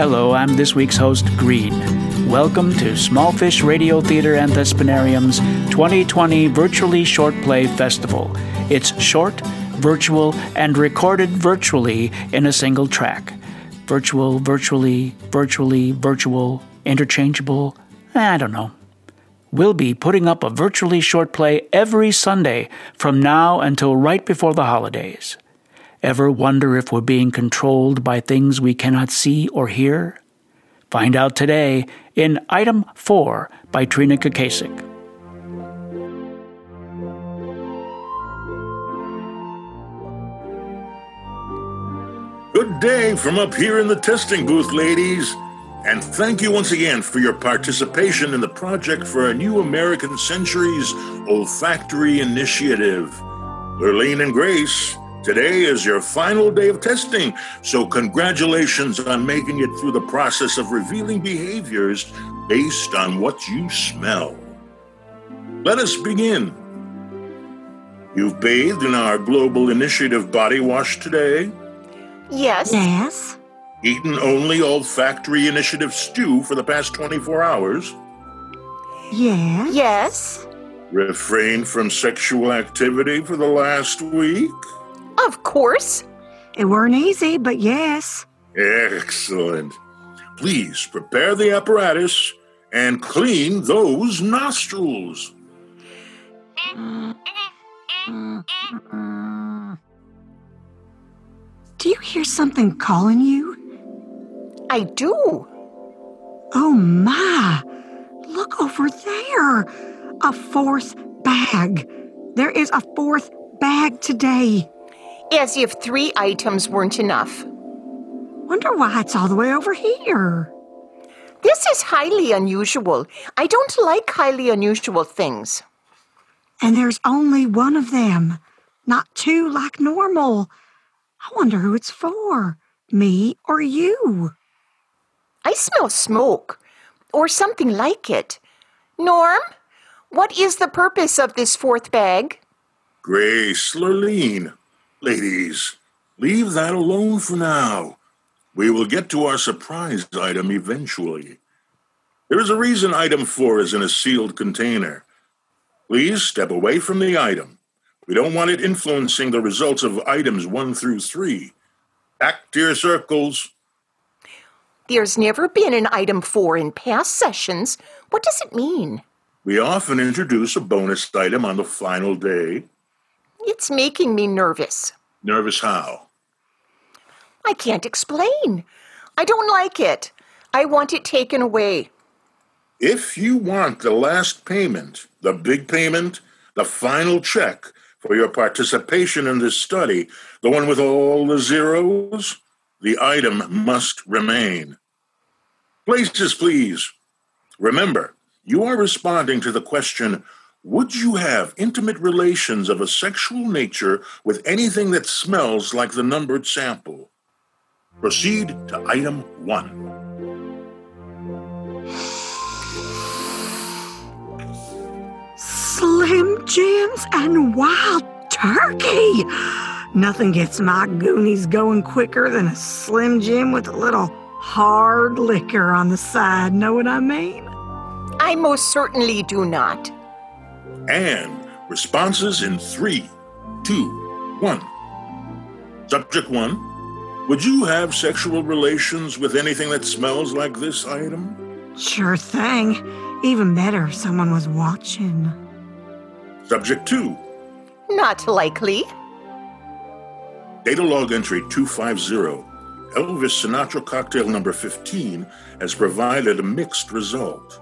Hello, I'm this week's host, Green. Welcome to Small Fish Radio Theater and Thespinarium's 2020 Virtually Short Play Festival. It's short, virtual, and recorded virtually in a single track. Virtual, virtually, virtually, virtual, interchangeable. I don't know. We'll be putting up a virtually short play every Sunday from now until right before the holidays. Ever wonder if we're being controlled by things we cannot see or hear? Find out today in Item 4 by Trina Kakasik. Good day from up here in the testing booth, ladies. And thank you once again for your participation in the project for a new American Centuries Olfactory Initiative. Lurleen and Grace, today is your final day of testing, so congratulations on making it through the process of revealing behaviors based on what you smell. Let us begin. You've bathed in our Global Initiative body wash today, Yes. Yes. eaten only olfactory initiative stew for the past 24 hours, Yes. Yes. refrained from sexual activity for the last week. Of course. It weren't easy, but yes. Excellent. Please prepare the apparatus and clean those nostrils. Do you hear something calling you? I do. Oh my! Look over there! A fourth bag. There is a fourth bag today. As if three items weren't enough. Wonder why it's all the way over here. This is highly unusual. I don't like highly unusual things. And there's only one of them, not two like normal. I wonder who it's for. Me or you? I smell smoke, or something like it. Norm, what is the purpose of this fourth bag? Grace, Lurleen, ladies, leave that alone for now. We will get to our surprise item eventually. There is a reason item four is in a sealed container. Please step away from the item. We don't want it influencing the results of items one through three. Back to your circles. There's never been an item four in past sessions. What does it mean? We often introduce a bonus item on the final day. It's making me nervous. Nervous how? I can't explain. I don't like it. I want it taken away. If you want the last payment, the big payment, the final check for your participation in this study, the one with all the zeros, the item must remain. Places, please. Remember, you are responding to the question Would you have intimate relations of a sexual nature with anything that smells like the numbered sample? Proceed to item one. Slim Jims and Wild Turkey. Nothing gets my goonies going quicker than a Slim Jim with a little hard liquor on the side. Know what I mean? I most certainly do not. And responses in three, two, one. Subject one Would you have sexual relations with anything that smells like this item? Sure thing. Even better if someone was watching. Subject two Not likely. Data log entry 250. Elvis Sinatra cocktail number 15 has provided a mixed result.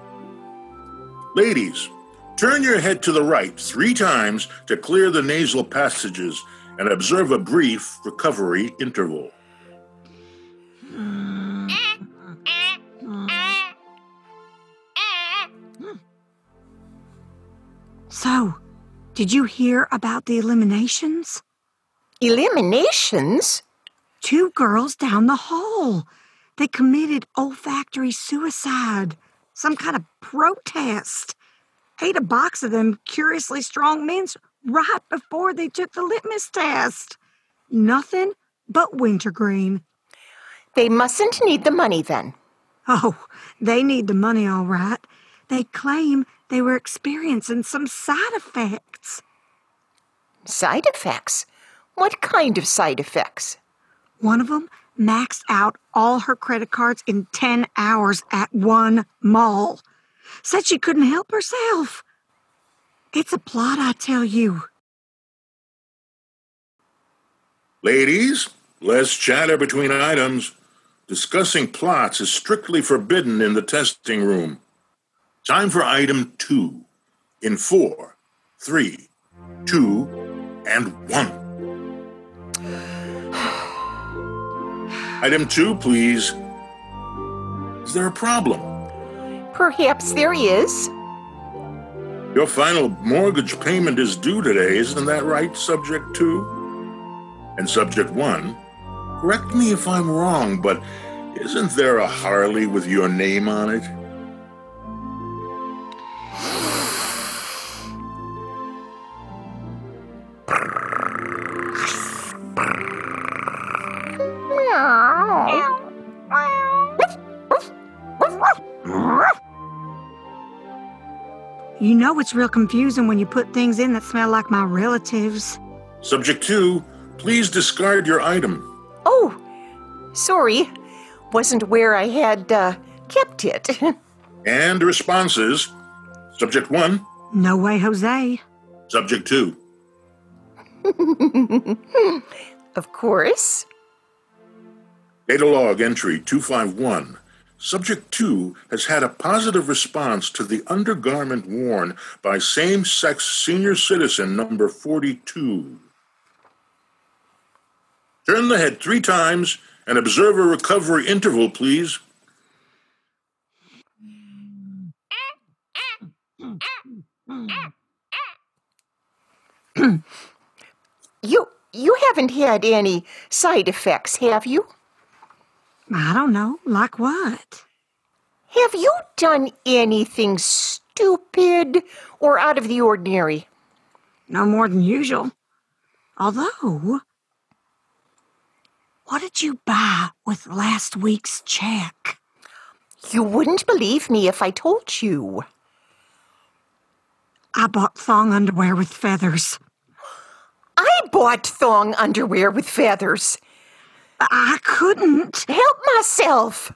Ladies, turn your head to the right three times to clear the nasal passages and observe a brief recovery interval. So, did you hear about the eliminations? Eliminations? Two girls down the hall. They committed olfactory suicide. Some kind of protest. Ate a box of them curiously strong mints right before they took the litmus test. Nothing but wintergreen. They mustn't need the money then. Oh, they need the money all right. They claim they were experiencing some side effects. Side effects? What kind of side effects? One of them maxed out all her credit cards in 10 hours at one mall. Said she couldn't help herself. It's a plot, I tell you. Ladies, less chatter between items. Discussing plots is strictly forbidden in the testing room. Time for item two. In four, three, two, and one. item two, please. Is there a problem? Perhaps there is. Your final mortgage payment is due today, isn't that right, subject two? And subject one, correct me if I'm wrong, but isn't there a Harley with your name on it? You know it's real confusing when you put things in that smell like my relatives. Subject two, please discard your item. Oh, sorry. Wasn't where I had uh, kept it. And responses. Subject one, No way, Jose. subject two. of course. Data log entry 251. Subject 2 has had a positive response to the undergarment worn by same sex senior citizen number 42. Turn the head three times and observe a recovery interval, please. You you haven't had any side effects, have you? I don't know. Like what? Have you done anything stupid or out of the ordinary? No more than usual. Although, what did you buy with last week's check? You wouldn't believe me if I told you. I bought thong underwear with feathers. I bought thong underwear with feathers. I couldn't. Help myself.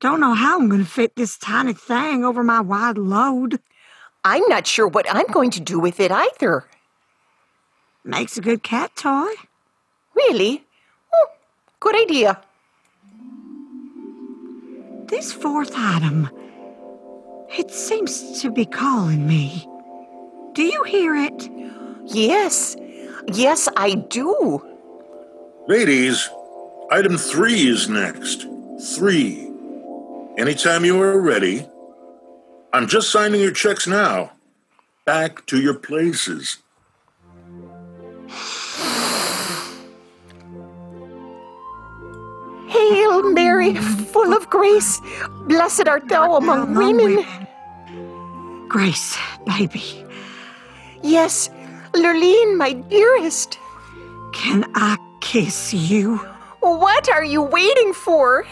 Don't know how I'm going to fit this tiny thing over my wide load. I'm not sure what I'm going to do with it either. Makes a good cat toy. Really? Oh, good idea. This fourth item, it seems to be calling me. Do you hear it? Yes. Yes, I do. Ladies, item 3 is next. 3. Anytime you are ready. I'm just signing your checks now. Back to your places. Hail Mary, full of grace, blessed art thou among women. Grace, baby, Yes, Lurleen, my dearest. can I kiss you? What are you waiting for?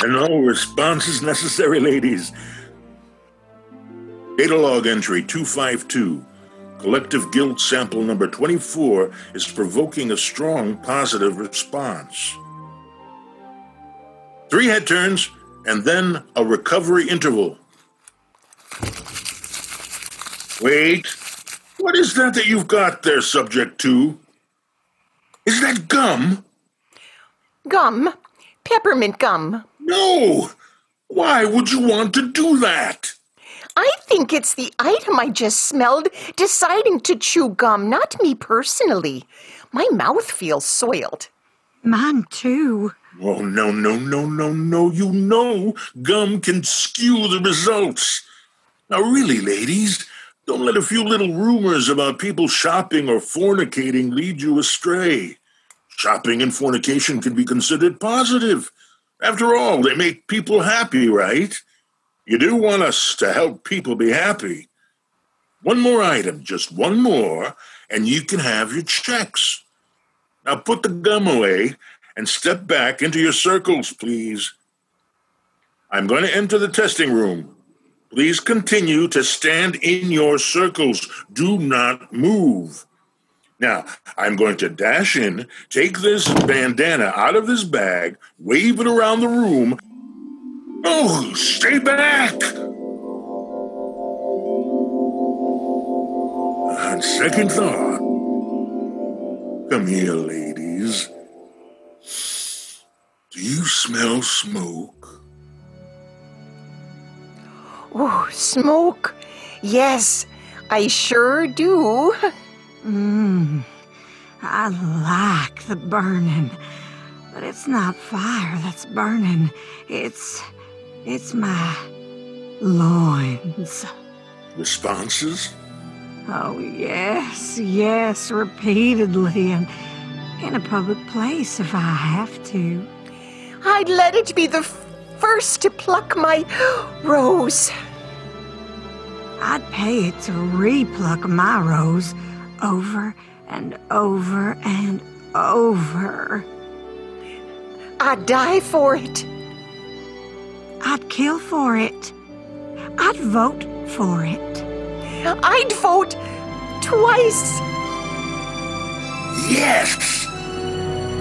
And no response is necessary, ladies. Data log entry 252. Collective guilt sample number 24 is provoking a strong positive response. Three head turns and then a recovery interval. Wait. What is that that you've got there, subject two? Is that gum? Gum. Peppermint gum. No! Why would you want to do that? I think it's the item I just smelled deciding to chew gum, not me personally. My mouth feels soiled. Mine too. Oh, no, no, no, no, no. You know gum can skew the results. Now, really, ladies, don't let a few little rumors about people shopping or fornicating lead you astray. Shopping and fornication can be considered positive. After all, they make people happy, right? You do want us to help people be happy. One more item, just one more, and you can have your checks. Now put the gum away and step back into your circles, please. I'm going to enter the testing room. Please continue to stand in your circles. Do not move. Now, I'm going to dash in, take this bandana out of this bag, wave it around the room. Oh, stay back! On second thought, come here, ladies. Do you smell smoke? Oh, smoke. Yes, I sure do. Mmm, I like the burning, but it's not fire that's burning. It's, it's my loins. Responses? Oh, yes, yes, repeatedly and in a public place if I have to. I'd let it be the f- first to pluck my rose. I'd pay it to repluck my rose over and over and over. I'd die for it. I'd kill for it. I'd vote for it. I'd vote twice. Yes!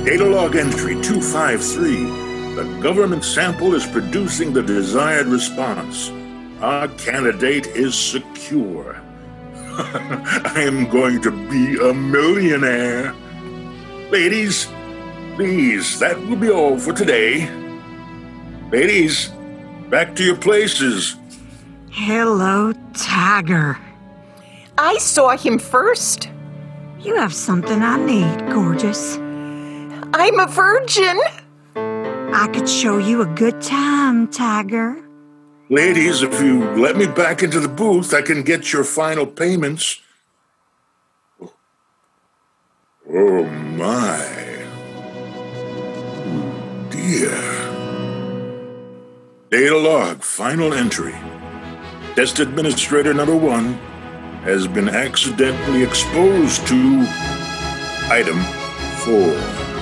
Data log entry 253. The government sample is producing the desired response. Our candidate is secure. I am going to be a millionaire. Ladies, please, that will be all for today. Ladies, back to your places. Hello, Tiger. I saw him first. You have something I need, gorgeous. I'm a virgin. I could show you a good time, Tiger. Ladies, if you let me back into the booth, I can get your final payments. Oh my. Dear. Data log, final entry. Test administrator number one has been accidentally exposed to item four.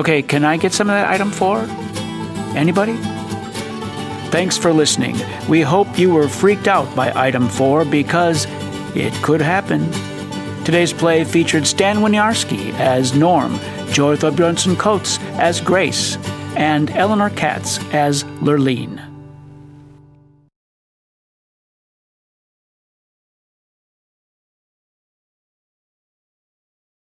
Okay, can I get some of that item four? Anybody? Thanks for listening. We hope you were freaked out by item four because it could happen. Today's play featured Stan Winiarski as Norm, Joytha Bjornson Coates as Grace, and Eleanor Katz as Lurleen.